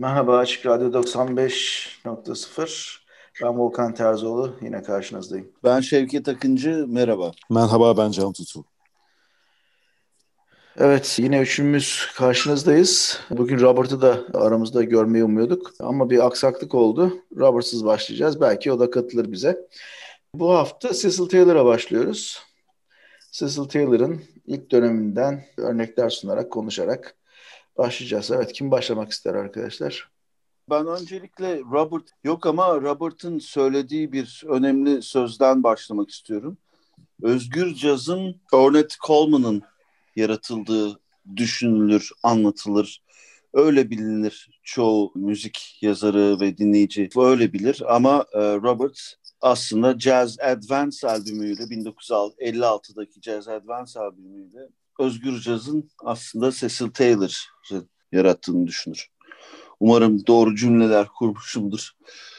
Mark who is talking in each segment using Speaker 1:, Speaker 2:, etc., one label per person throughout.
Speaker 1: Merhaba Açık Radyo 95.0. Ben Volkan Terzoğlu. Yine karşınızdayım.
Speaker 2: Ben Şevket Akıncı. Merhaba.
Speaker 3: Merhaba ben Can Tutu.
Speaker 1: Evet yine üçümüz karşınızdayız. Bugün Robert'ı da aramızda görmeyi umuyorduk. Ama bir aksaklık oldu. Robert'sız başlayacağız. Belki o da katılır bize. Bu hafta Cecil Taylor'a başlıyoruz. Cecil Taylor'ın ilk döneminden örnekler sunarak, konuşarak başlayacağız. Evet kim başlamak ister arkadaşlar?
Speaker 2: Ben öncelikle Robert yok ama Robert'ın söylediği bir önemli sözden başlamak istiyorum. Özgür cazın Ornette Coleman'ın yaratıldığı düşünülür, anlatılır. Öyle bilinir çoğu müzik yazarı ve dinleyici öyle bilir ama e, Robert aslında Jazz Advance albümüyle 1956'daki Jazz Advance albümüyle Özgür Caz'ın aslında Cecil Taylor'ı yarattığını düşünür. Umarım doğru cümleler kurmuşumdur.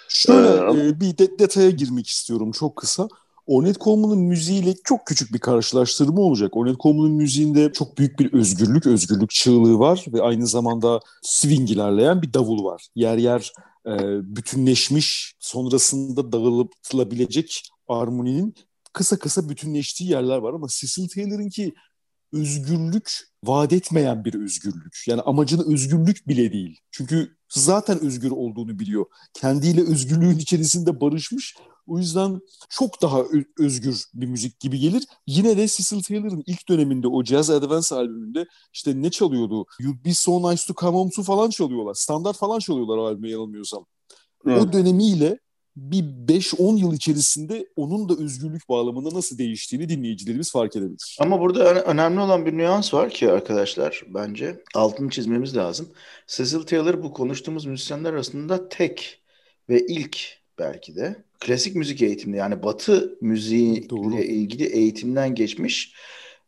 Speaker 3: Şöyle ee, bir de detaya girmek istiyorum çok kısa. Ornette Coleman'ın müziğiyle çok küçük bir karşılaştırma olacak. Ornette Coleman'ın müziğinde çok büyük bir özgürlük, özgürlük çığlığı var ve aynı zamanda swing ilerleyen bir davul var. Yer yer e, bütünleşmiş, sonrasında dağılılabilecek armoninin kısa kısa bütünleştiği yerler var ama Cecil Taylor'ınki özgürlük vaat etmeyen bir özgürlük. Yani amacını özgürlük bile değil. Çünkü zaten özgür olduğunu biliyor. Kendiyle özgürlüğün içerisinde barışmış. O yüzden çok daha özgür bir müzik gibi gelir. Yine de Cecil Taylor'ın ilk döneminde o Jazz Advance albümünde işte ne çalıyordu? You'd Be So Nice To Come Home To falan çalıyorlar. Standart falan çalıyorlar o albüme yanılmıyorsam. Evet. O dönemiyle bir 5-10 yıl içerisinde onun da özgürlük bağlamında nasıl değiştiğini dinleyicilerimiz fark edebilir.
Speaker 1: Ama burada önemli olan bir nüans var ki arkadaşlar bence altını çizmemiz lazım. Cecil Taylor bu konuştuğumuz müzisyenler arasında tek ve ilk belki de klasik müzik eğitimli yani batı müziği ile ilgili eğitimden geçmiş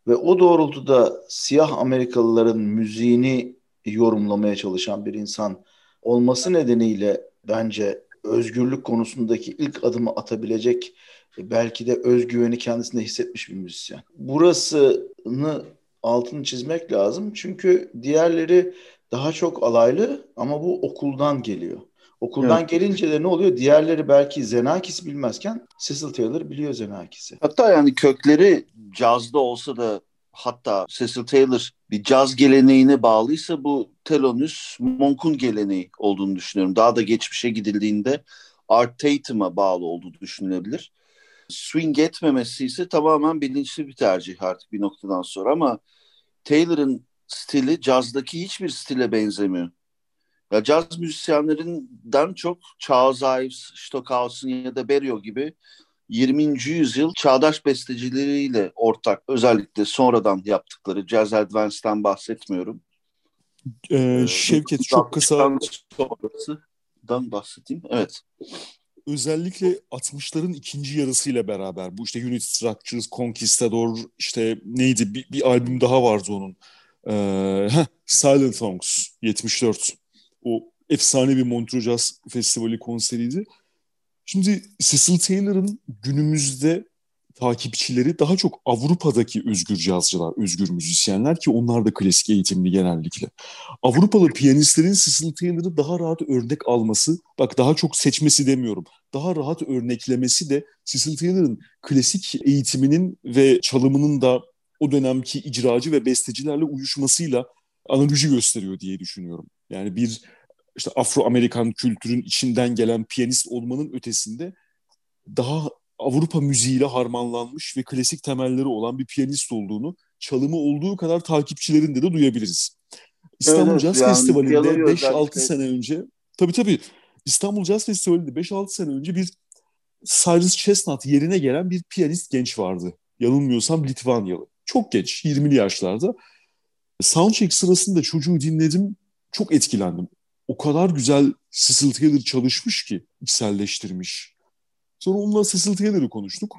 Speaker 1: ve o doğrultuda siyah Amerikalıların müziğini yorumlamaya çalışan bir insan olması nedeniyle bence özgürlük konusundaki ilk adımı atabilecek e, belki de özgüveni kendisinde hissetmiş bir müzisyen. Burasını altını çizmek lazım. Çünkü diğerleri daha çok alaylı ama bu okuldan geliyor. Okuldan evet. gelince de ne oluyor? Diğerleri belki Zenakis bilmezken Cecil Taylor biliyor Zenakis'i.
Speaker 2: Hatta yani kökleri cazda olsa da hatta Cecil Taylor bir caz geleneğine bağlıysa bu Thelonious Monk'un geleneği olduğunu düşünüyorum. Daha da geçmişe gidildiğinde Art Tatum'a bağlı olduğu düşünülebilir. Swing etmemesi ise tamamen bilinçli bir tercih artık bir noktadan sonra ama Taylor'ın stili cazdaki hiçbir stile benzemiyor. Ya caz müzisyenlerinden çok Charles Ives, Stockhausen ya da Berio gibi 20. yüzyıl çağdaş bestecileriyle ortak özellikle sonradan yaptıkları Jazz Advance'den bahsetmiyorum.
Speaker 3: Ee, ee Şevket çok kısa
Speaker 2: sonrasından bahsedeyim. Evet.
Speaker 3: Özellikle 60'ların ikinci yarısıyla beraber bu işte Unit Structures, Conquistador işte neydi bir, bir albüm daha vardı onun. Ee, heh, Silent Songs 74. O efsane bir Montreux Jazz Festivali konseriydi. Şimdi Cecil Taylor'ın günümüzde takipçileri daha çok Avrupa'daki özgür cazcılar, özgür müzisyenler ki onlar da klasik eğitimli genellikle. Avrupalı piyanistlerin Cecil Taylor'ı daha rahat örnek alması, bak daha çok seçmesi demiyorum, daha rahat örneklemesi de Cecil Taylor'ın klasik eğitiminin ve çalımının da o dönemki icracı ve bestecilerle uyuşmasıyla analoji gösteriyor diye düşünüyorum. Yani bir işte Afro-Amerikan kültürün içinden gelen piyanist olmanın ötesinde daha Avrupa müziğiyle harmanlanmış ve klasik temelleri olan bir piyanist olduğunu, çalımı olduğu kadar takipçilerinde de duyabiliriz. İstanbul evet, Jazz yani Festivali'nde 5-6 sene önce, tabii tabii İstanbul Jazz Festivali'nde 5-6 sene önce bir Cyrus Chestnut yerine gelen bir piyanist genç vardı. Yanılmıyorsam Litvanyalı. Çok genç, 20'li yaşlarda. Soundcheck sırasında çocuğu dinledim, çok etkilendim o kadar güzel Cecil Taylor çalışmış ki içselleştirmiş. Sonra onunla Cecil Taylor'ı konuştuk.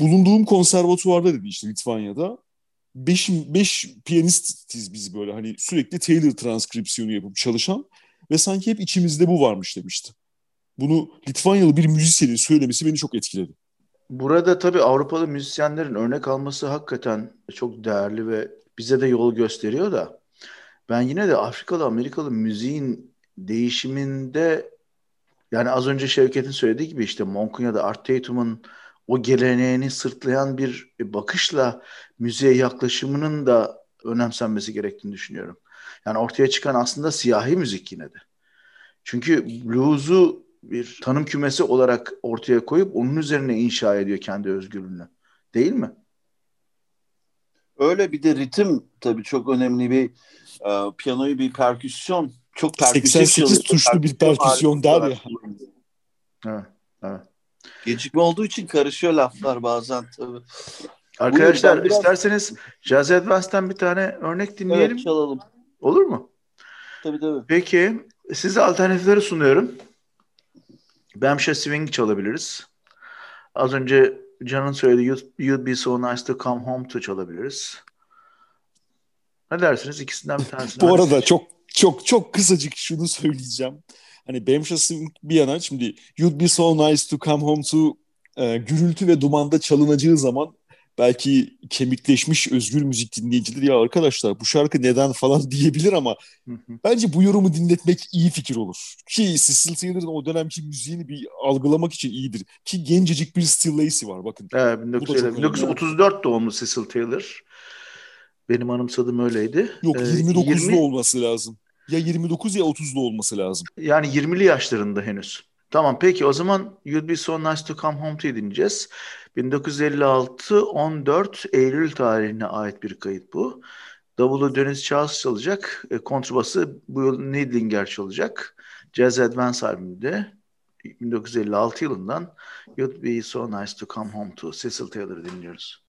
Speaker 3: Bulunduğum konservatuvarda dedi işte Litvanya'da. Beş, beş piyanistiz biz böyle hani sürekli Taylor transkripsiyonu yapıp çalışan ve sanki hep içimizde bu varmış demişti. Bunu Litvanyalı bir müzisyenin söylemesi beni çok etkiledi.
Speaker 1: Burada tabii Avrupalı müzisyenlerin örnek alması hakikaten çok değerli ve bize de yol gösteriyor da ben yine de Afrikalı Amerikalı müziğin değişiminde yani az önce Şevket'in söylediği gibi işte Monk'un ya da Art Tatum'un o geleneğini sırtlayan bir bakışla müziğe yaklaşımının da önemsenmesi gerektiğini düşünüyorum. Yani ortaya çıkan aslında siyahi müzik yine de. Çünkü blues'u bir tanım kümesi olarak ortaya koyup onun üzerine inşa ediyor kendi özgürlüğünü. Değil mi?
Speaker 2: Öyle bir de ritim tabii çok önemli bir e, piyanoyu bir perküsyon çok
Speaker 3: perküsyon 88 tuşlu bir perküsyon der ya.
Speaker 1: Evet, evet.
Speaker 2: Gecikme olduğu için karışıyor laflar bazen tabii.
Speaker 1: Arkadaşlar Buyurun, isterseniz Jazz Advance'den bir tane örnek dinleyelim.
Speaker 2: Evet çalalım.
Speaker 1: Olur mu?
Speaker 2: Tabii tabii.
Speaker 1: Peki size alternatifleri sunuyorum. Bamsha Swing çalabiliriz. Az önce Can'ın söylediği you'd, you'd Be So Nice To Come Home To çalabiliriz. Ne dersiniz? İkisinden bir tanesini.
Speaker 3: Bu arada çok çok çok kısacık şunu söyleyeceğim. Hani Bamsha Swing bir yana şimdi You'd Be So Nice To Come Home To e, gürültü ve dumanda çalınacağı zaman belki kemikleşmiş özgür müzik dinleyicileri ya arkadaşlar bu şarkı neden falan diyebilir ama bence bu yorumu dinletmek iyi fikir olur. Ki Cecil Taylor'ın o dönemki müziğini bir algılamak için iyidir. Ki gencecik bir Still Lacy var bakın.
Speaker 1: Evet, 1934 doğumlu Cecil Taylor. Benim anımsadığım öyleydi.
Speaker 3: Yok 29'lu ee, 20... olması lazım. Ya 29 ya 30'lu olması lazım.
Speaker 1: Yani 20'li yaşlarında henüz. Tamam peki o zaman You'd Be So Nice To Come Home To dinleyeceğiz. 1956 14 Eylül tarihine ait bir kayıt bu. Davulu Deniz Charles çalacak. E, kontrbası Will Needlinger çalacak. Jazz Advance albümünde 1956 yılından You'd Be So Nice To Come Home To Cecil Taylor'ı dinliyoruz.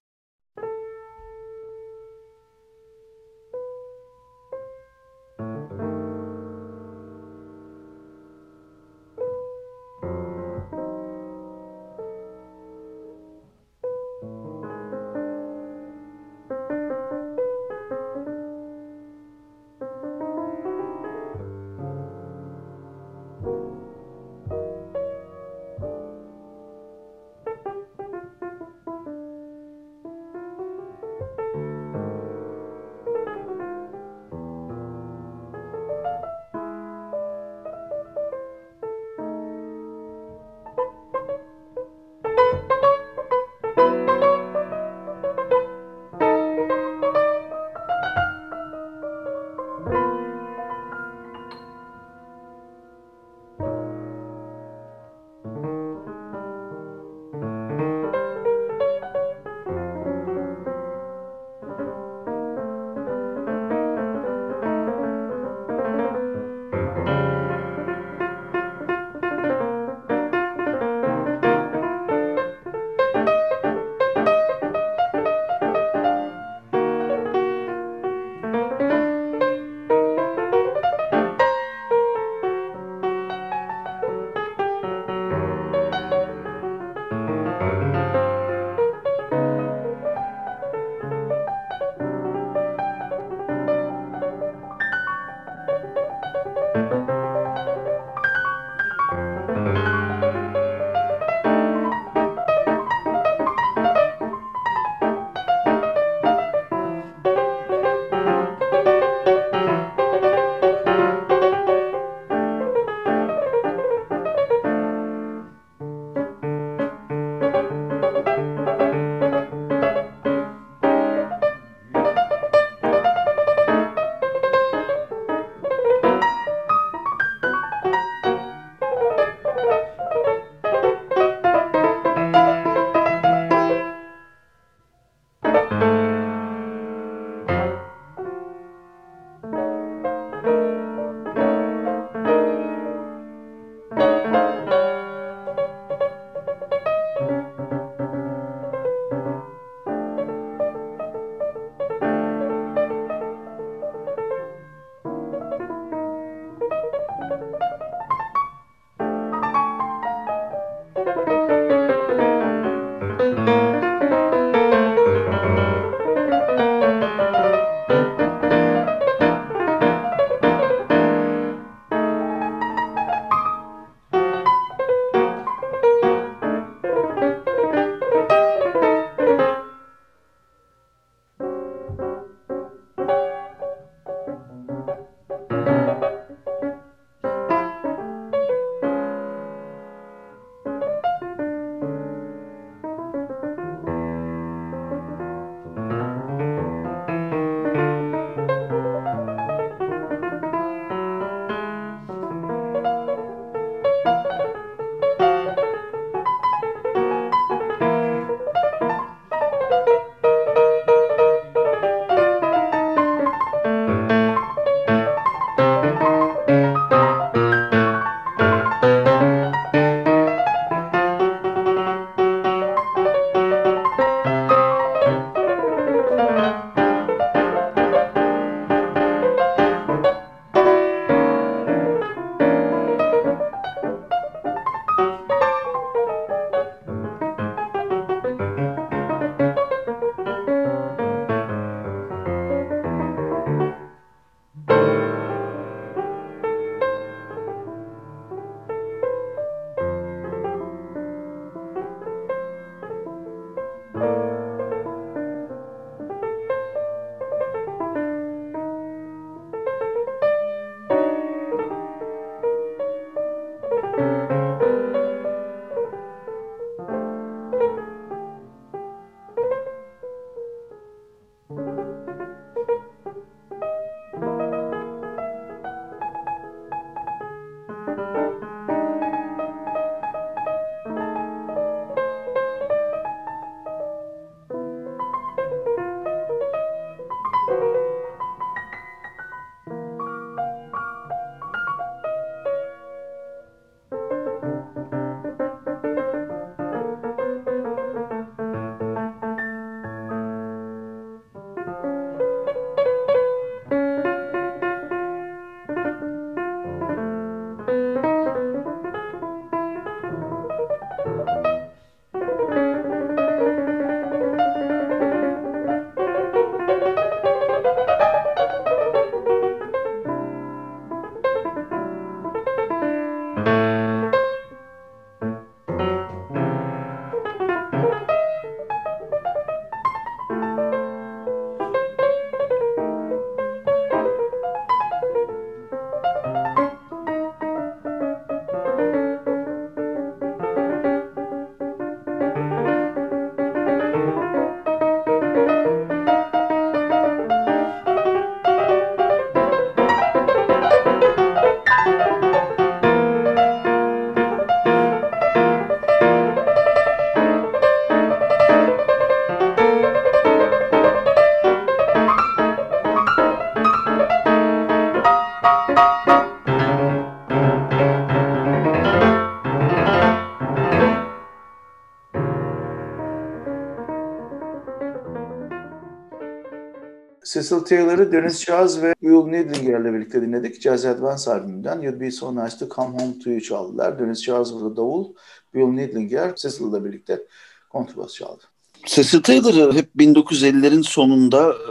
Speaker 1: Cecil Taylor'ı Dennis Chaz ve Will Needlinger'le birlikte dinledik. Jazz Advance albümünden You'd Be So Nice To Come Home To You çaldılar. Dennis Chaz burada davul, Will Needlinger Cecil'la birlikte kontrbas çaldı.
Speaker 2: Cecil Taylor hep 1950'lerin sonunda e,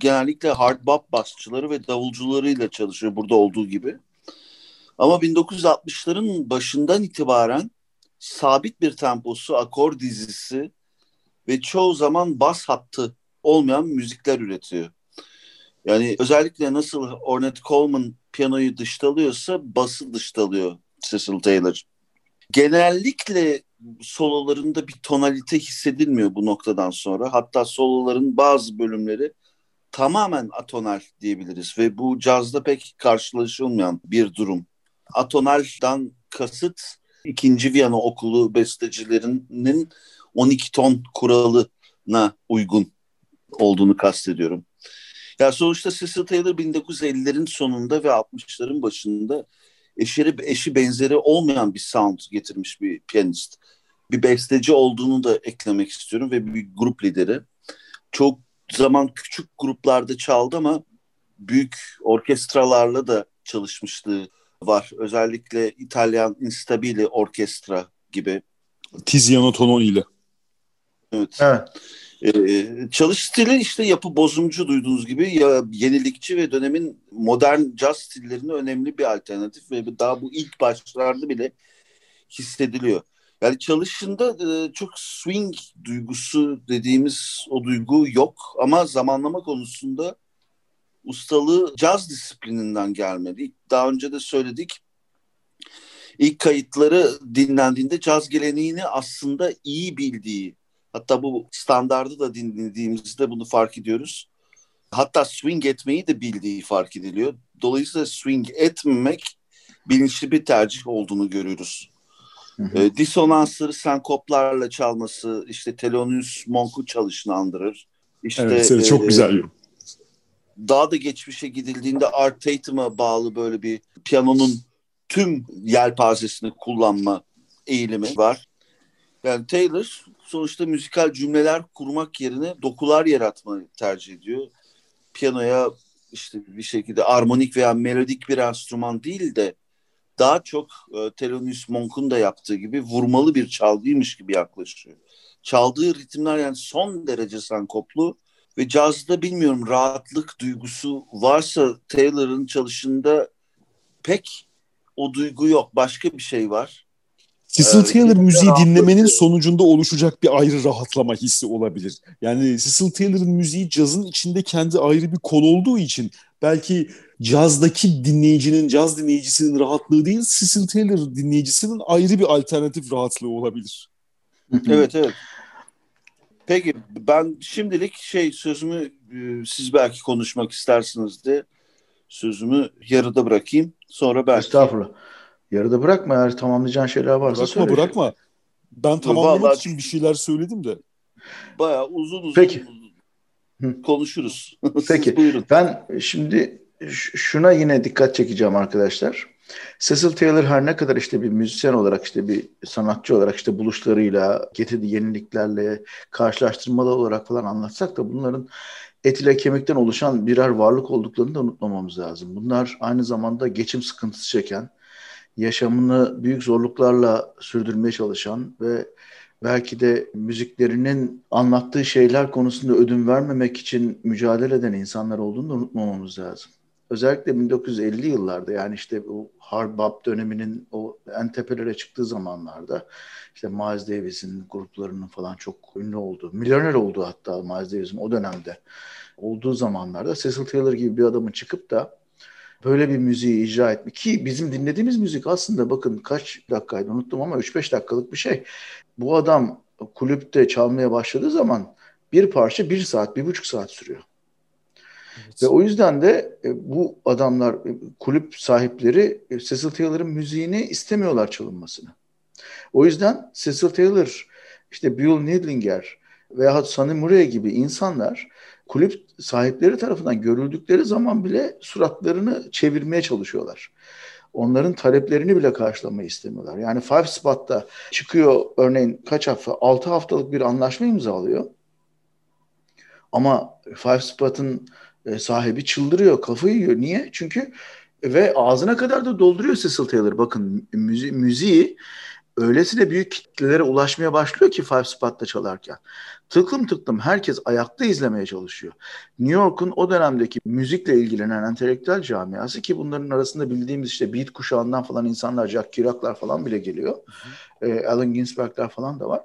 Speaker 2: genellikle hard bop basçıları ve davulcularıyla çalışıyor burada olduğu gibi. Ama 1960'ların başından itibaren sabit bir temposu, akor dizisi ve çoğu zaman bas hattı olmayan müzikler üretiyor. Yani özellikle nasıl Ornette Coleman piyanoyu dıştalıyorsa bası dıştalıyor Cecil Taylor. Genellikle sololarında bir tonalite hissedilmiyor bu noktadan sonra. Hatta soloların bazı bölümleri tamamen atonal diyebiliriz ve bu cazda pek karşılaşılmayan bir durum. Atonaldan kasıt ikinci Viyana okulu bestecilerinin 12 ton kuralına uygun olduğunu kastediyorum. Ya sonuçta Cecil Taylor 1950'lerin sonunda ve 60'ların başında eşi, eşi benzeri olmayan bir sound getirmiş bir piyanist. Bir besteci olduğunu da eklemek istiyorum ve bir grup lideri. Çok zaman küçük gruplarda çaldı ama büyük orkestralarla da çalışmışlığı var. Özellikle İtalyan Instabile Orkestra gibi.
Speaker 3: Tiziano Tononi ile.
Speaker 1: Evet. evet.
Speaker 2: Ee, çalış stili işte yapı bozumcu duyduğunuz gibi ya yenilikçi ve dönemin modern caz stillerine önemli bir alternatif ve daha bu ilk başlarda bile hissediliyor. Yani çalışında e, çok swing duygusu dediğimiz o duygu yok ama zamanlama konusunda ustalığı caz disiplininden gelmedi. Daha önce de söyledik. İlk kayıtları dinlendiğinde caz geleneğini aslında iyi bildiği Hatta bu standardı da dinlediğimizde bunu fark ediyoruz. Hatta swing etmeyi de bildiği fark ediliyor. Dolayısıyla swing etmemek bilinçli bir tercih olduğunu görüyoruz. Hı hı. E, disonansları senkoplarla çalması işte Thelonious Monk'u çalışını andırır. İşte,
Speaker 3: evet, evet çok e, güzel yorum.
Speaker 2: Daha da geçmişe gidildiğinde Art Tatum'a bağlı böyle bir piyanonun tüm yelpazesini kullanma eğilimi var. Yani Taylor sonuçta müzikal cümleler kurmak yerine dokular yaratmayı tercih ediyor. Piyanoya işte bir şekilde armonik veya melodik bir enstrüman değil de daha çok e, Thelonious Monk'un da yaptığı gibi vurmalı bir çalgıymış gibi yaklaşıyor. Çaldığı ritimler yani son derece sankoplu ve cazda bilmiyorum rahatlık duygusu varsa Taylor'ın çalışında pek o duygu yok. Başka bir şey var.
Speaker 3: Cecil Taylor müziği dinlemenin sonucunda oluşacak bir ayrı rahatlama hissi olabilir. Yani Cecil Taylor'ın müziği cazın içinde kendi ayrı bir kol olduğu için belki cazdaki dinleyicinin, caz dinleyicisinin rahatlığı değil, Cecil Taylor dinleyicisinin ayrı bir alternatif rahatlığı olabilir.
Speaker 2: evet evet. Peki ben şimdilik şey sözümü e, siz belki konuşmak istersiniz de sözümü yarıda bırakayım. Sonra belki...
Speaker 1: Estağfurullah. Yarıda bırakma eğer tamamlayacağın şeyler varsa
Speaker 3: bırakma,
Speaker 1: söyle.
Speaker 3: Bırakma Ben tamamlamak Vallahi... için bir şeyler söyledim de.
Speaker 2: Bayağı uzun uzun
Speaker 1: Peki.
Speaker 2: konuşuruz.
Speaker 1: Peki. buyurun. Ben şimdi şuna yine dikkat çekeceğim arkadaşlar. Cecil Taylor her ne kadar işte bir müzisyen olarak işte bir sanatçı olarak işte buluşlarıyla getirdiği yeniliklerle karşılaştırmalı olarak falan anlatsak da bunların et ile kemikten oluşan birer varlık olduklarını da unutmamamız lazım. Bunlar aynı zamanda geçim sıkıntısı çeken, yaşamını büyük zorluklarla sürdürmeye çalışan ve belki de müziklerinin anlattığı şeyler konusunda ödün vermemek için mücadele eden insanlar olduğunu da unutmamamız lazım. Özellikle 1950 yıllarda yani işte bu hard bop döneminin o en tepelere çıktığı zamanlarda işte Miles Davis'in gruplarının falan çok ünlü olduğu, milyoner olduğu hatta Miles Davis'in o dönemde olduğu zamanlarda Cecil Taylor gibi bir adamın çıkıp da böyle bir müziği icra etmek ki bizim dinlediğimiz müzik aslında bakın kaç dakikaydı unuttum ama 3-5 dakikalık bir şey. Bu adam kulüpte çalmaya başladığı zaman bir parça bir saat, bir buçuk saat sürüyor. Evet. Ve o yüzden de e, bu adamlar, e, kulüp sahipleri e, Cecil Taylor'ın müziğini istemiyorlar çalınmasını. O yüzden Cecil Taylor, işte Bill Needlinger veya Sonny Murray gibi insanlar kulüp sahipleri tarafından görüldükleri zaman bile suratlarını çevirmeye çalışıyorlar. Onların taleplerini bile karşılamayı istemiyorlar. Yani Five Spot'ta çıkıyor örneğin kaç hafta? 6 haftalık bir anlaşma imzalıyor. Ama Five Spot'ın e, sahibi çıldırıyor, kafayı yiyor. Niye? Çünkü ve ağzına kadar da dolduruyor Cecil Taylor. Bakın müzi müziği öylesine büyük kitlelere ulaşmaya başlıyor ki Five Spot'ta çalarken. Tıklım tıklım herkes ayakta izlemeye çalışıyor. New York'un o dönemdeki müzikle ilgilenen entelektüel camiası ki bunların arasında bildiğimiz işte beat kuşağından falan insanlar, Jack Kerouac'lar falan bile geliyor. Hı hı. E, Allen Ginsberg'ler falan da var.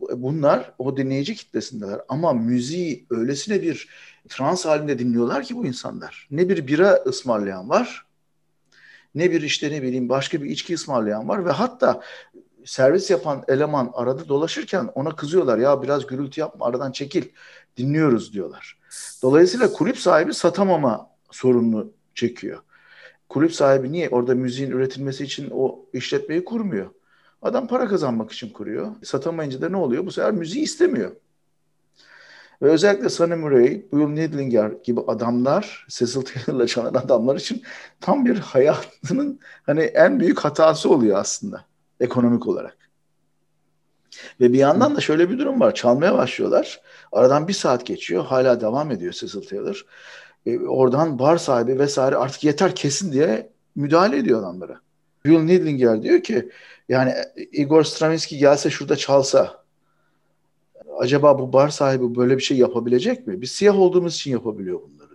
Speaker 1: Bunlar o dinleyici kitlesindeler ama müziği öylesine bir trans halinde dinliyorlar ki bu insanlar. Ne bir bira ısmarlayan var, ne bir işte ne bileyim başka bir içki ısmarlayan var ve hatta servis yapan eleman arada dolaşırken ona kızıyorlar. Ya biraz gürültü yapma aradan çekil dinliyoruz diyorlar. Dolayısıyla kulüp sahibi satamama sorununu çekiyor. Kulüp sahibi niye? Orada müziğin üretilmesi için o işletmeyi kurmuyor. Adam para kazanmak için kuruyor. Satamayınca da ne oluyor? Bu sefer müziği istemiyor. Ve özellikle Sonny Murray, Bill Nidlinger gibi adamlar, Cecil Taylor'la çalan adamlar için tam bir hayatının hani en büyük hatası oluyor aslında ekonomik olarak. Ve bir yandan da şöyle bir durum var. Çalmaya başlıyorlar. Aradan bir saat geçiyor. Hala devam ediyor Cecil Taylor. E, oradan bar sahibi vesaire artık yeter kesin diye müdahale ediyor adamlara. Bill Nidlinger diyor ki yani Igor Stravinsky gelse şurada çalsa acaba bu bar sahibi böyle bir şey yapabilecek mi? Biz siyah olduğumuz için yapabiliyor bunları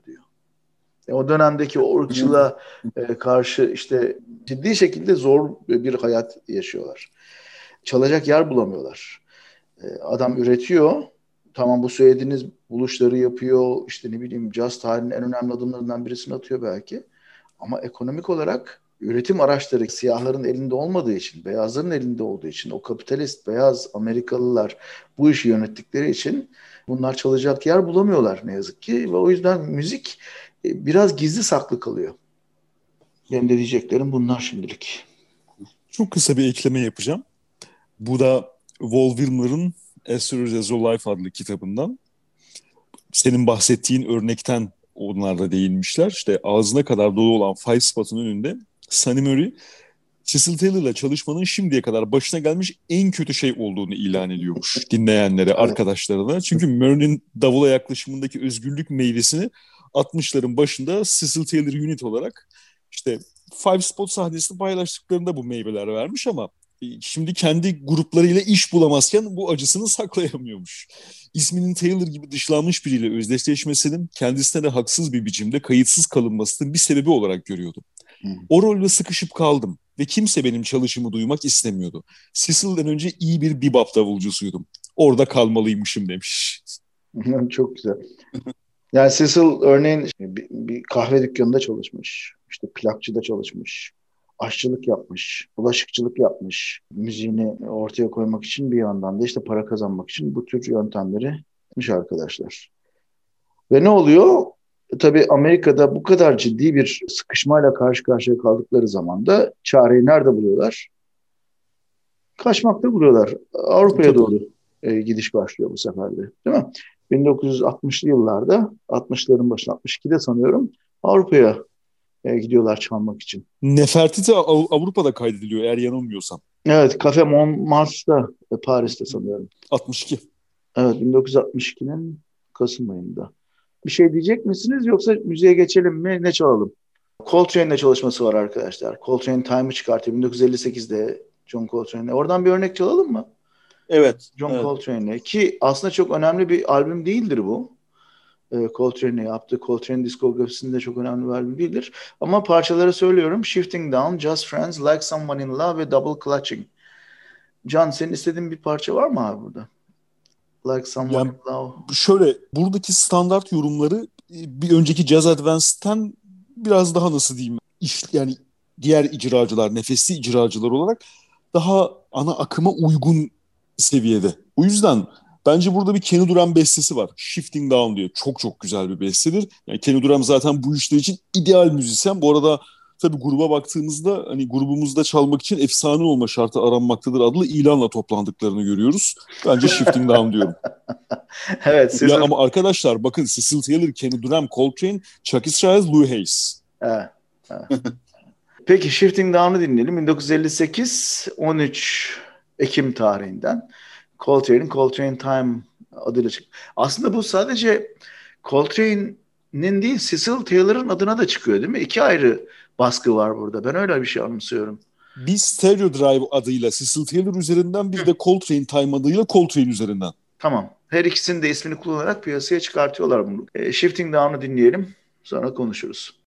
Speaker 1: o dönemdeki o ırkçılığa e, karşı işte ciddi şekilde zor bir hayat yaşıyorlar. Çalacak yer bulamıyorlar. E, adam üretiyor. Tamam bu söylediğiniz buluşları yapıyor. İşte ne bileyim caz tarihinin en önemli adımlarından birisini atıyor belki. Ama ekonomik olarak üretim araçları siyahların elinde olmadığı için, beyazların elinde olduğu için, o kapitalist beyaz Amerikalılar bu işi yönettikleri için bunlar çalacak yer bulamıyorlar ne yazık ki ve o yüzden müzik e, biraz gizli saklı kalıyor. Benim de diyeceklerim bunlar şimdilik.
Speaker 3: Çok kısa bir ekleme yapacağım. Bu da Walt Wilmer'ın A Series as Life adlı kitabından. Senin bahsettiğin örnekten onlar da değinmişler. İşte ağzına kadar dolu olan Five Spot'un önünde Sunny Murray Cecil Taylor'la çalışmanın şimdiye kadar başına gelmiş en kötü şey olduğunu ilan ediyormuş dinleyenlere, arkadaşlarına. Çünkü Murray'nin davula yaklaşımındaki özgürlük meyvesini 60'ların başında Cecil Taylor Unit olarak işte Five Spot sahnesini paylaştıklarında bu meyveler vermiş ama e, şimdi kendi gruplarıyla iş bulamazken bu acısını saklayamıyormuş. İsminin Taylor gibi dışlanmış biriyle özdeşleşmesinin kendisine de haksız bir biçimde kayıtsız kalınmasının bir sebebi olarak görüyordu. Hmm. O rolde sıkışıp kaldım ve kimse benim çalışımı duymak istemiyordu. Cecil'den önce iyi bir bebop davulcusuydum. Orada kalmalıymışım demiş.
Speaker 1: Çok güzel. Yani Cecil örneğin bir, bir kahve dükkanında çalışmış. İşte plakçıda çalışmış. Aşçılık yapmış. Bulaşıkçılık yapmış. Müziğini ortaya koymak için bir yandan da işte para kazanmak için bu tür yöntemleri yapmış arkadaşlar. Ve ne oluyor? Tabii Amerika'da bu kadar ciddi bir sıkışmayla karşı karşıya kaldıkları zaman da çareyi nerede buluyorlar? Kaçmakta buluyorlar. Avrupa'ya doğru e, gidiş başlıyor bu sefer de. Değil mi? 1960'lı yıllarda, 60'ların başında 62'de sanıyorum Avrupa'ya e, gidiyorlar çalmak için.
Speaker 3: Nefertiti Av- Avrupa'da kaydediliyor eğer yanılmıyorsam.
Speaker 1: Evet, Cafe Montmartre'da, e, Paris'te sanıyorum.
Speaker 3: 62.
Speaker 1: Evet, 1962'nin Kasım ayında. Bir şey diyecek misiniz yoksa müziğe geçelim mi? Ne çalalım? Coltrane'le çalışması var arkadaşlar. Coltrane Time'ı çıkartıyor 1958'de John Coltrane'le. Oradan bir örnek çalalım mı?
Speaker 2: Evet.
Speaker 1: John
Speaker 2: evet.
Speaker 1: Coltrane'le. Ki aslında çok önemli bir albüm değildir bu. Ee, Coltrane'le yaptığı Coltrane diskografisinde çok önemli bir albüm değildir. Ama parçaları söylüyorum. Shifting Down, Just Friends, Like Someone in Love ve Double Clutching. Can senin istediğin bir parça var mı abi burada? Like Someone yani, in Love.
Speaker 3: Şöyle buradaki standart yorumları e, bir önceki Jazz Advance'ten biraz daha nasıl diyeyim iş, yani diğer icracılar, nefesli icracılar olarak daha ana akıma uygun seviyede. O yüzden bence burada bir Kenny Duran bestesi var. Shifting Down diye. Çok çok güzel bir bestedir. Yani Kenny Duran zaten bu işler için ideal müzisyen. Bu arada tabii gruba baktığımızda hani grubumuzda çalmak için efsane olma şartı aranmaktadır adlı ilanla toplandıklarını görüyoruz. Bence Shifting Down diyorum.
Speaker 1: evet. Siz
Speaker 3: ya ama arkadaşlar bakın Cecil Taylor, Kenny Duran, Coltrane, Chuck E. Stiles, Lou Hayes.
Speaker 1: Evet. evet. Peki Shifting Down'u dinleyelim. 1958 13 Ekim tarihinden Coltrane'in Coltrane Time adıyla çıktı. Aslında bu sadece Coltrane Nin değil Cecil Taylor'ın adına da çıkıyor değil mi? İki ayrı baskı var burada. Ben öyle bir şey anımsıyorum.
Speaker 3: Bir Stereo Drive adıyla Cecil Taylor üzerinden bir de Coltrane Time adıyla Coltrane üzerinden.
Speaker 1: Tamam. Her ikisinin de ismini kullanarak piyasaya çıkartıyorlar bunu. E, Shifting Down'u dinleyelim. Sonra konuşuruz.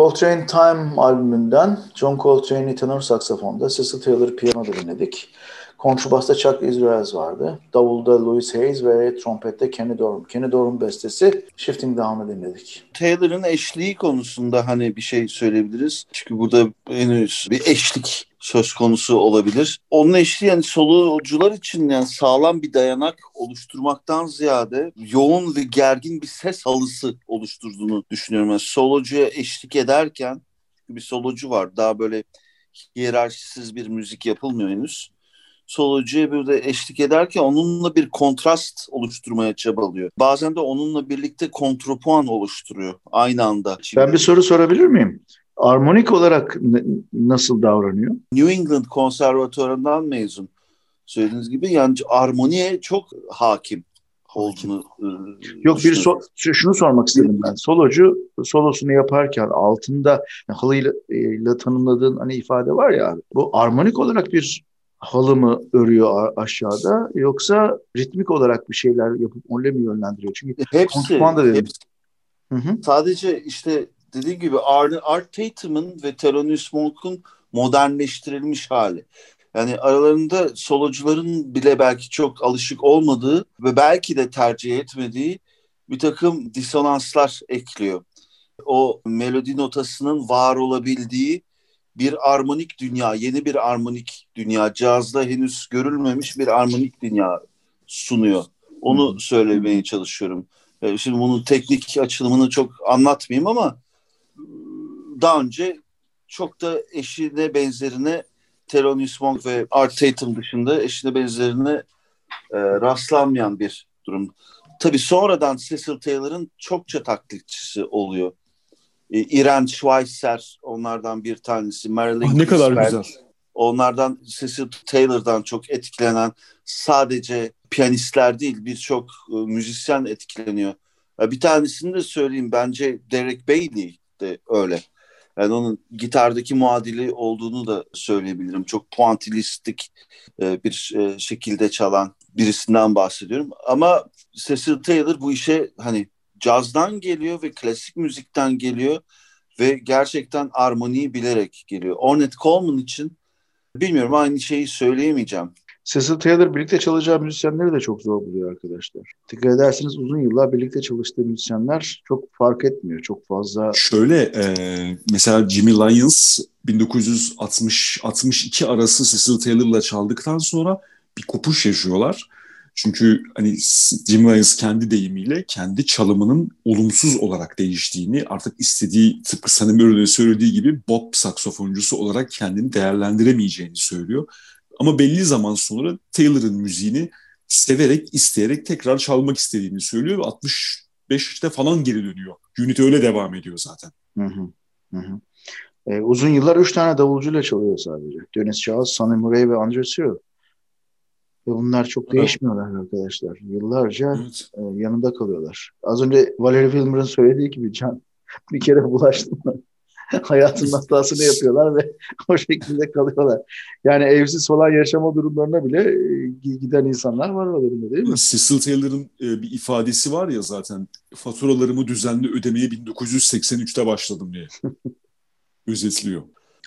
Speaker 1: Coltrane Time albümünden John Coltrane'i tenor saksafonda, Cecil Taylor piyanoda dinledik. Kontrabasta Chuck Israels vardı. Davulda Louis Hayes ve trompette Kenny Dorham. Kenny Dorham bestesi Shifting Down'ı dinledik.
Speaker 2: Taylor'ın eşliği konusunda hani bir şey söyleyebiliriz. Çünkü burada henüz bir eşlik söz konusu olabilir. Onun eşliği yani solucular için yani sağlam bir dayanak oluşturmaktan ziyade yoğun ve gergin bir ses halısı oluşturduğunu düşünüyorum. Yani solocuya eşlik ederken bir solocu var. Daha böyle hiyerarşisiz bir müzik yapılmıyor henüz solucuya bir de eşlik ederken onunla bir kontrast oluşturmaya çabalıyor. Bazen de onunla birlikte kontrapuan oluşturuyor aynı anda.
Speaker 1: Ben bir soru sorabilir miyim? Armonik olarak nasıl davranıyor?
Speaker 2: New England Konservatuvarı'ndan mezun. Söylediğiniz gibi yani armoniye çok hakim olduğunu
Speaker 1: e, Yok bir so şunu sormak istedim ben. Solocu solosunu yaparken altında halıyla e, tanımladığın hani ifade var ya bu armonik olarak bir halı mı örüyor aşağıda yoksa ritmik olarak bir şeyler yapıp onunla mı yönlendiriyor? Çünkü
Speaker 2: hepsi, da dedim. hepsi. Hı hı. Sadece işte dediğim gibi Art, Art Tatum'un ve Thelonious Monk'un modernleştirilmiş hali. Yani aralarında solocuların bile belki çok alışık olmadığı ve belki de tercih etmediği bir takım disonanslar ekliyor. O melodi notasının var olabildiği bir armonik dünya, yeni bir armonik dünya, cazda henüz görülmemiş bir armonik dünya sunuyor. Onu söylemeye çalışıyorum. E, şimdi bunun teknik açılımını çok anlatmayayım ama daha önce çok da eşine benzerine Thelonious Monk ve Art Tatum dışında eşine benzerine e, rastlanmayan bir durum. Tabii sonradan Cecil Taylor'ın çokça taklitçisi oluyor. E, Irene Schweitzer onlardan bir tanesi. Marilyn
Speaker 3: ah, ne kadar güzel.
Speaker 2: Onlardan Cecil Taylor'dan çok etkilenen sadece piyanistler değil birçok e, müzisyen etkileniyor. Bir tanesini de söyleyeyim bence Derek Bailey de öyle. Yani onun gitardaki muadili olduğunu da söyleyebilirim. Çok puantilistik e, bir e, şekilde çalan birisinden bahsediyorum. Ama Cecil Taylor bu işe hani cazdan geliyor ve klasik müzikten geliyor ve gerçekten armoniyi bilerek geliyor. Ornette Coleman için bilmiyorum aynı şeyi söyleyemeyeceğim.
Speaker 1: Cecil Taylor birlikte çalacağı müzisyenleri de çok zor buluyor arkadaşlar. Dikkat ederseniz uzun yıllar birlikte çalıştığı müzisyenler çok fark etmiyor. Çok fazla...
Speaker 3: Şöyle e, mesela Jimmy Lyons 1960-62 arası Cecil Taylor'la çaldıktan sonra bir kopuş yaşıyorlar. Çünkü hani Jim Lyons kendi deyimiyle kendi çalımının olumsuz olarak değiştiğini artık istediği tıpkı Sunny Merrill'in söylediği gibi Bob saksofoncusu olarak kendini değerlendiremeyeceğini söylüyor. Ama belli zaman sonra Taylor'ın müziğini severek, isteyerek tekrar çalmak istediğini söylüyor ve 65'te falan geri dönüyor. Unity öyle devam ediyor zaten.
Speaker 1: Hı hı. Hı hı. Ee, uzun yıllar üç tane davulcuyla çalıyor sadece. Dennis Charles, Sonny Murray ve Andre Cyril. Ve bunlar çok evet. değişmiyorlar arkadaşlar. Yıllarca evet. e, yanında kalıyorlar. Az önce Valerie Wilmer'ın söylediği gibi Can bir kere bulaştım. hayatının hatasını yapıyorlar ve o şekilde kalıyorlar. Yani evsiz falan yaşama durumlarına bile e, giden insanlar var aralarında değil mi?
Speaker 3: Cecil Taylor'ın e, bir ifadesi var ya zaten faturalarımı düzenli ödemeye 1983'te başladım diye. Özetliyor.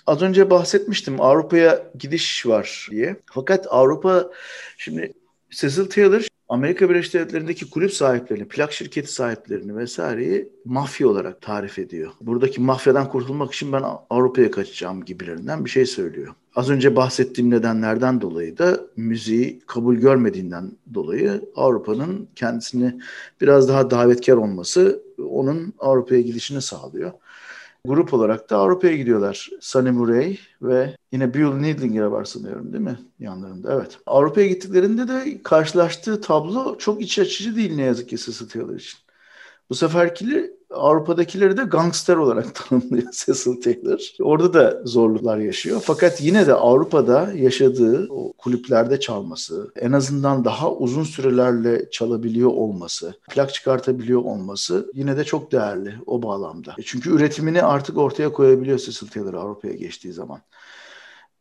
Speaker 1: Az önce bahsetmiştim Avrupa'ya gidiş var diye. Fakat Avrupa şimdi Cecil Taylor Amerika Birleşik Devletleri'ndeki kulüp sahiplerini, plak şirketi sahiplerini vesaireyi mafya olarak tarif ediyor. Buradaki mafyadan kurtulmak için ben Avrupa'ya kaçacağım gibilerinden bir şey söylüyor. Az önce bahsettiğim nedenlerden dolayı da müziği kabul görmediğinden dolayı Avrupa'nın kendisini biraz daha davetkar olması onun Avrupa'ya gidişini sağlıyor grup olarak da Avrupa'ya gidiyorlar. Sunny Murray ve yine Bill Needlinger var sanıyorum değil mi? Yanlarında evet. Avrupa'ya gittiklerinde de karşılaştığı tablo çok iç açıcı değil ne yazık ki Cecil için. Bu seferkileri Avrupa'dakileri de gangster olarak tanımlıyor Cecil Taylor. Orada da zorluklar yaşıyor. Fakat yine de Avrupa'da yaşadığı o kulüplerde çalması, en azından daha uzun sürelerle çalabiliyor olması, plak çıkartabiliyor olması yine de çok değerli o bağlamda. E çünkü üretimini artık ortaya koyabiliyor Cecil Taylor Avrupa'ya geçtiği zaman.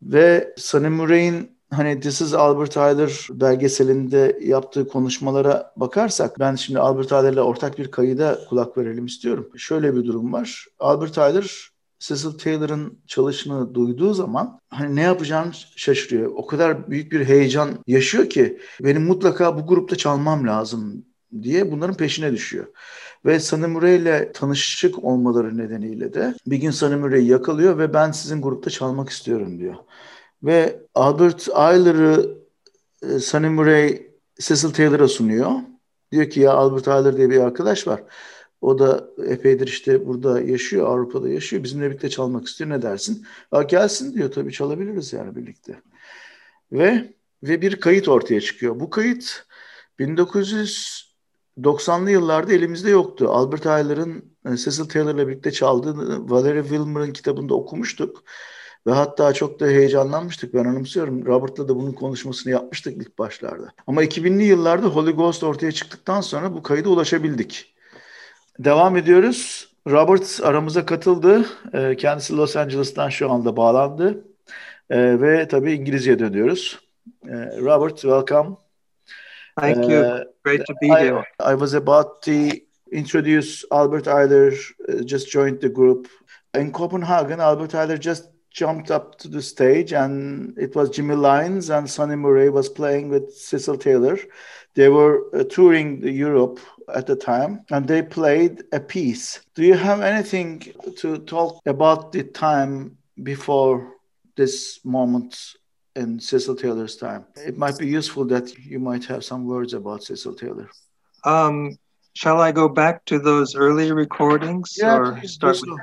Speaker 1: Ve Sonny Murray'in hani This is Albert Ayler belgeselinde yaptığı konuşmalara bakarsak ben şimdi Albert Ayler'le ortak bir kayıda kulak verelim istiyorum. Şöyle bir durum var. Albert Ayler Cecil Taylor'ın çalışını duyduğu zaman hani ne yapacağını şaşırıyor. O kadar büyük bir heyecan yaşıyor ki benim mutlaka bu grupta çalmam lazım diye bunların peşine düşüyor. Ve Sunny Murray ile tanışık olmaları nedeniyle de bir gün Sunny Murray'i yakalıyor ve ben sizin grupta çalmak istiyorum diyor. Ve Albert Ayler'ı e, Murray Cecil Taylor'a sunuyor. Diyor ki ya Albert Ayler diye bir arkadaş var. O da epeydir işte burada yaşıyor, Avrupa'da yaşıyor. Bizimle birlikte çalmak istiyor. Ne dersin? Ya gelsin diyor. Tabii çalabiliriz yani birlikte. Ve ve bir kayıt ortaya çıkıyor. Bu kayıt 1990'lı yıllarda elimizde yoktu. Albert Ayler'ın e, Cecil Taylor'la birlikte çaldığını Valerie Wilmer'ın kitabında okumuştuk. Ve hatta çok da heyecanlanmıştık. Ben anımsıyorum. Robert'la da bunun konuşmasını yapmıştık ilk başlarda. Ama 2000'li yıllarda Holy Ghost ortaya çıktıktan sonra bu kayda ulaşabildik. Devam ediyoruz. Robert aramıza katıldı. Ee, kendisi Los Angeles'tan şu anda bağlandı. Ee, ve tabii İngilizce dönüyoruz. Ee, Robert, welcome.
Speaker 4: Thank you. Great to be here.
Speaker 1: I, I was about to introduce Albert Eiler, uh, just joined the group. In Copenhagen, Albert Eiler just jumped up to the stage and it was Jimmy Lyons and Sonny Murray was playing with Cecil Taylor. They were uh, touring Europe at the time and they played a piece. Do you have anything to talk about the time before this moment in Cecil Taylor's time? It might be useful that you might have some words about Cecil Taylor.
Speaker 4: Um, shall I go back to those early recordings
Speaker 1: yeah, or start with?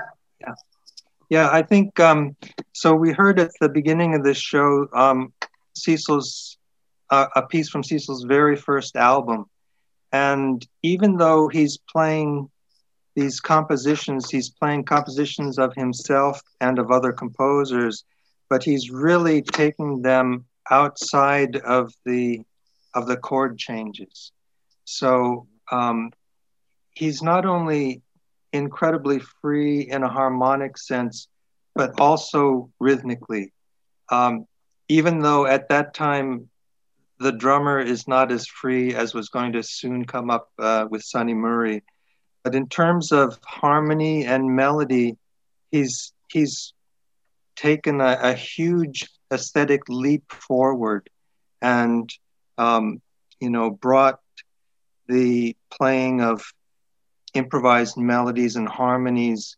Speaker 4: Yeah. I think um, so. We heard at the beginning of this show um, Cecil's uh, a piece from Cecil's very first album, and even though he's playing these compositions, he's playing compositions of himself and of other composers, but he's really taking them outside of the of the chord changes. So um, he's not only incredibly free in a harmonic sense, but also rhythmically. Um, even though at that time the drummer is not as free as was going to soon come up uh, with Sonny Murray, but in terms of harmony and melody, he's he's taken a, a huge aesthetic leap forward, and um, you know brought the playing of improvised melodies and harmonies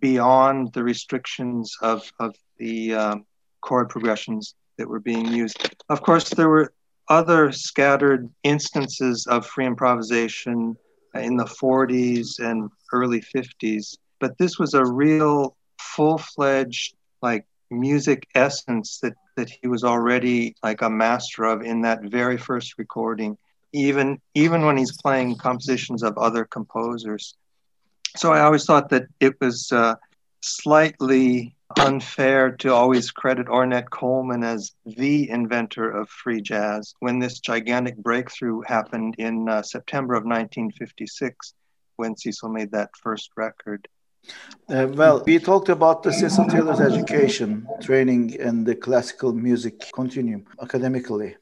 Speaker 4: beyond the restrictions of, of the um, chord progressions that were being used. Of course, there were other scattered instances of free improvisation in the 40s and early 50s, but this was a real full fledged, like, music essence that, that he was already like a master of in that very first recording even even when he's playing compositions of other composers. So I always thought that it was uh, slightly unfair to always credit Ornette Coleman as the inventor of free jazz when this gigantic breakthrough happened in uh, September of 1956 when Cecil made that first record.
Speaker 1: Uh, well, we talked about the Cecil Taylor's education, training, and the classical music continuum academically.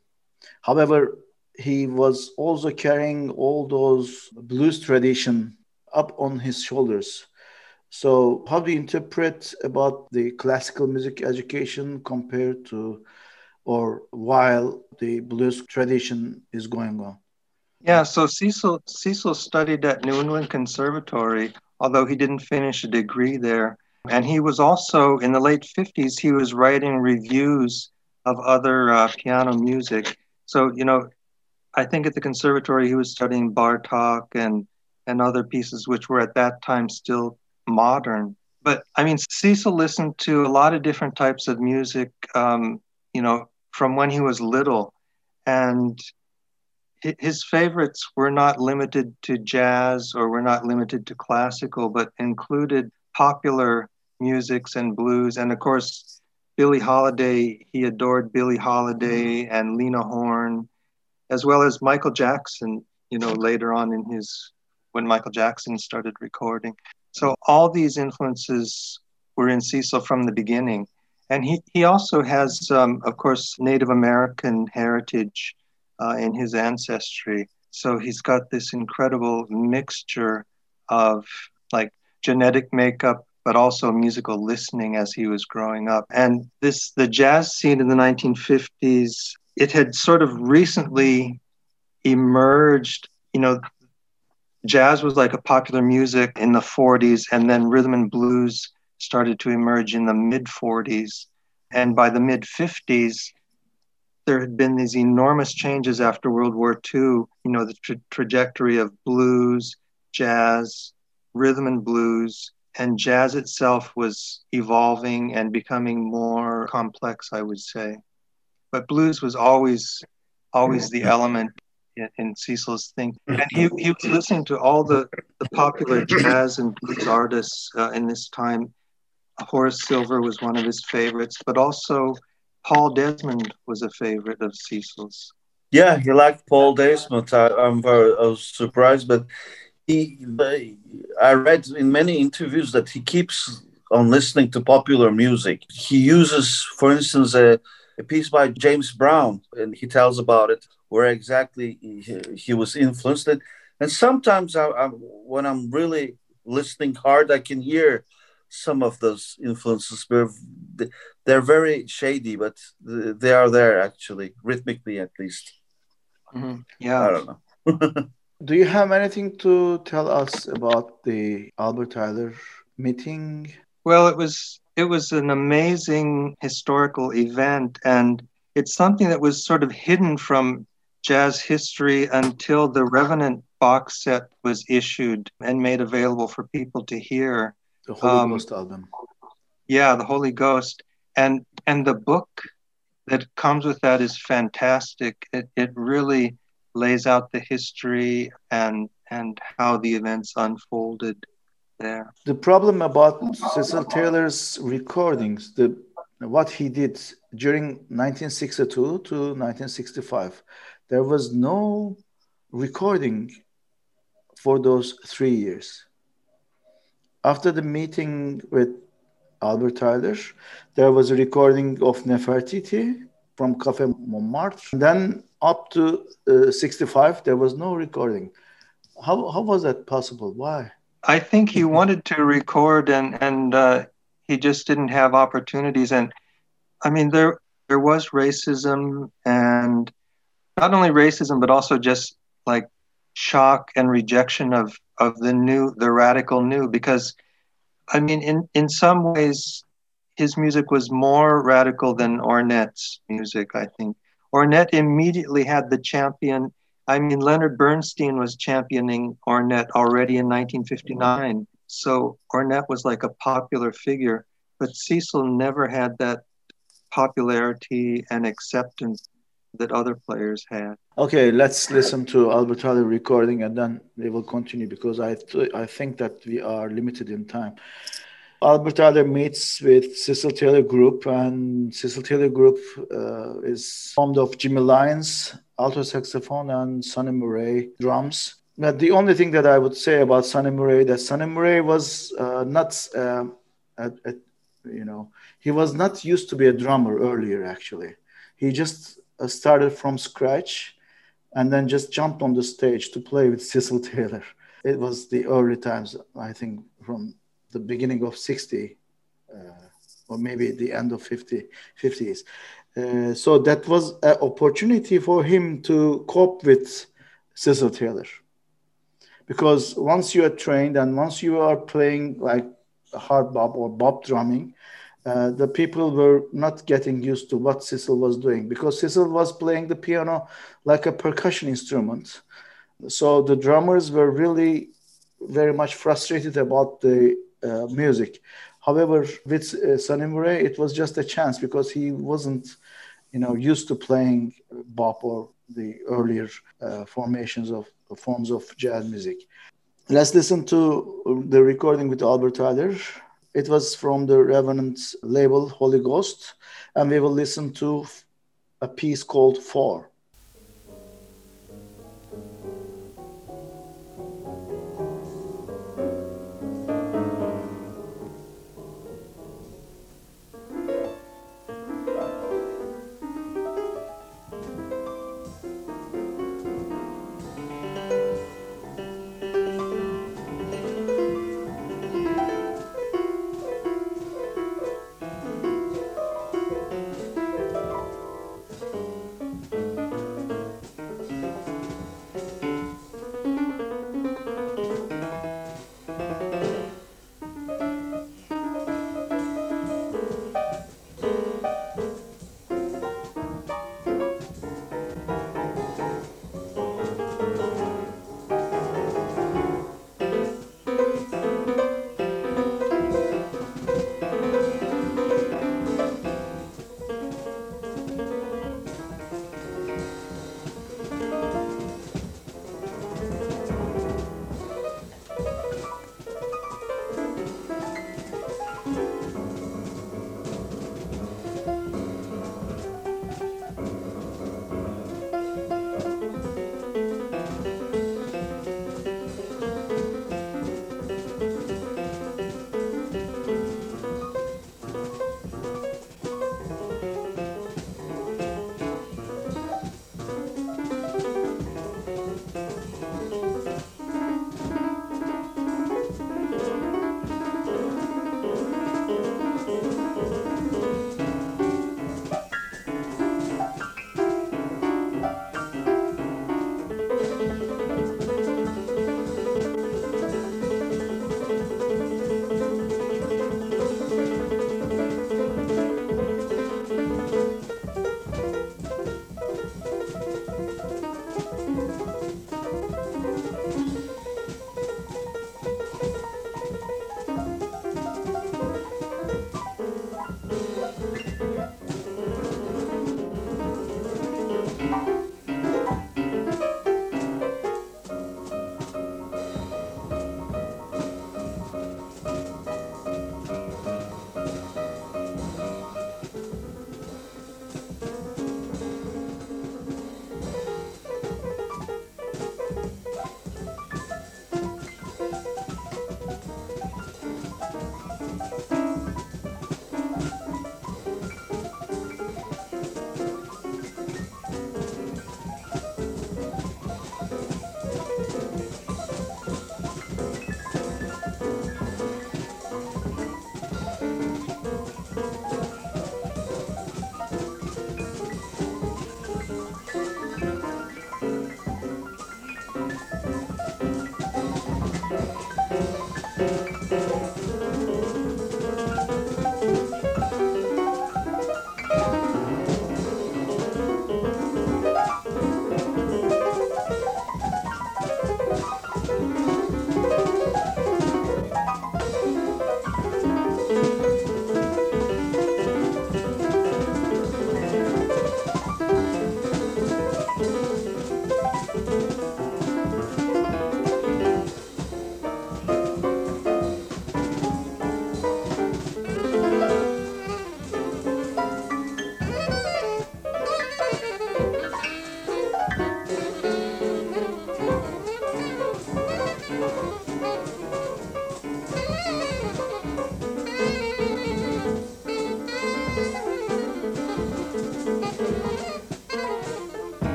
Speaker 1: However, he was also carrying all those blues tradition up on his shoulders. So, how do you interpret about the classical music education compared to or while the blues tradition is going on?
Speaker 4: Yeah, so Cecil Cecil studied at New England Conservatory, although he didn't finish a degree there. And he was also in the late 50s, he was writing reviews of other uh, piano music. So, you know, I think at the conservatory he was studying Bartok and and other pieces which were at that time still modern. But I mean, Cecil listened to a lot of different types of music, um, you know, from when he was little, and his favorites were not limited to jazz or were not limited to classical, but included popular musics and blues, and of course, Billie Holiday. He adored Billie Holiday and Lena Horne as well as Michael Jackson, you know, later on in his, when Michael Jackson started recording. So all these influences were in Cecil from the beginning. And he, he also has, um, of course, Native American heritage uh, in his ancestry. So he's got this incredible mixture of like genetic makeup, but also musical listening as he was growing up. And this, the jazz scene in the 1950s it had sort of recently emerged, you know, jazz was like a popular music in the 40s, and then rhythm and blues started to emerge in the mid 40s. And by the mid 50s, there had been these enormous changes after World War II, you know, the tra- trajectory of blues, jazz, rhythm and blues, and jazz itself was evolving and becoming more complex, I would say but blues was always always the element in, in Cecil's thing. Mm-hmm. And he, he was listening to all the, the popular mm-hmm. jazz and blues artists uh, in this time. Horace Silver was one of his favorites, but also Paul Desmond was a favorite of Cecil's.
Speaker 2: Yeah, he liked Paul Desmond. I, am very I was surprised, but he, uh, I read in many interviews that he keeps on listening to popular music. He uses, for instance, a a piece by James Brown, and he tells about it, where exactly he, he was influenced. And, and sometimes I, I, when I'm really listening hard, I can hear some of those influences. They're very shady, but they are there actually, rhythmically at least.
Speaker 4: Mm-hmm. Yeah.
Speaker 2: I don't know.
Speaker 1: Do you have anything to tell us about the Albert Tyler meeting?
Speaker 4: Well, it was it was an amazing historical event, and it's something that was sort of hidden from jazz history until the Revenant box set was issued and made available for people to hear.
Speaker 1: The Holy um, Ghost album.
Speaker 4: Yeah, the Holy Ghost, and and the book that comes with that is fantastic. It it really lays out the history and and how the events unfolded
Speaker 1: The problem about Cecil Taylor's recordings, the what he did during 1962 to 1965, there was no recording for those three years. After the meeting with Albert Tyler, there was a recording of Nefertiti from Cafe Montmartre. Then up to uh, 65, there was no recording. How, how was that possible? Why?
Speaker 4: I think he wanted to record and, and uh, he just didn't have opportunities. And I mean, there, there was racism and not only racism, but also just like shock and rejection of, of the new, the radical new, because I mean, in, in some ways, his music was more radical than Ornette's music, I think. Ornette immediately had the champion. I mean, Leonard Bernstein was championing Ornette already in 1959. So Ornette was like a popular figure, but Cecil never had that popularity and acceptance that other players had.
Speaker 1: Okay, let's listen to Albert Haller recording and then we will continue because I th- I think that we are limited in time. Albert Haller meets with Cecil Taylor Group, and Cecil Taylor Group uh, is formed of Jimmy Lyons, alto saxophone, and Sonny Murray drums. But the only thing that I would say about Sonny Murray that Sonny Murray was uh, not, uh, you know, he was not used to be a drummer earlier. Actually, he just uh, started from scratch, and then just jumped on the stage to play with Cecil Taylor. It was the early times, I think, from the beginning of 60 uh, or maybe the end of 50 50s uh, so that was an opportunity for him to cope with Cecil Taylor because once you are trained and once you are playing like hard bop or bop drumming uh, the people were not getting used to what Cecil was doing because Cecil was playing the piano like a percussion instrument. So the drummers were really very much frustrated about the uh, music. However, with uh, Sonny Murray, it was just a chance because he wasn't, you know, used to playing bop or the earlier uh, formations of forms of jazz music. Let's listen to the recording with Albert Tyler. It was from the Revenant label Holy Ghost, and we will listen to a piece called Four.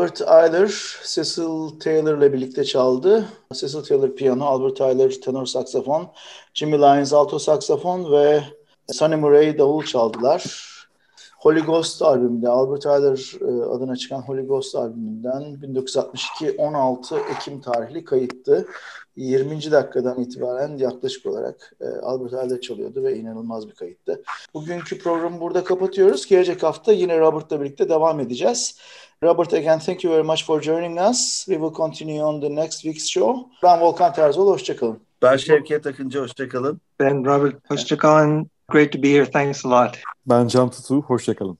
Speaker 1: Albert Ayler, Cecil Taylor ile birlikte çaldı. Cecil Taylor piyano, Albert Ayler tenor saksafon, Jimmy Lyons alto saksafon ve Sonny Murray davul çaldılar. Holy Ghost albümünde, Albert Ayler e, adına çıkan Holy Ghost albümünden 1962 16 Ekim tarihli kayıttı. 20. dakikadan itibaren yaklaşık olarak e, Albert Ayler çalıyordu ve inanılmaz bir kayıttı. Bugünkü programı burada kapatıyoruz. Gelecek hafta yine Robert'la birlikte devam edeceğiz. Robert, again, thank you very much for joining us. We will continue on the next week's show. Ben Volkan Terzoğlu, hoşçakalın.
Speaker 2: Ben Şevket Akıncı, hoşçakalın.
Speaker 4: Ben Robert Hoşçakalın. Great to be here. Thanks a lot.
Speaker 3: Ben Can Tutu, hoşçakalın.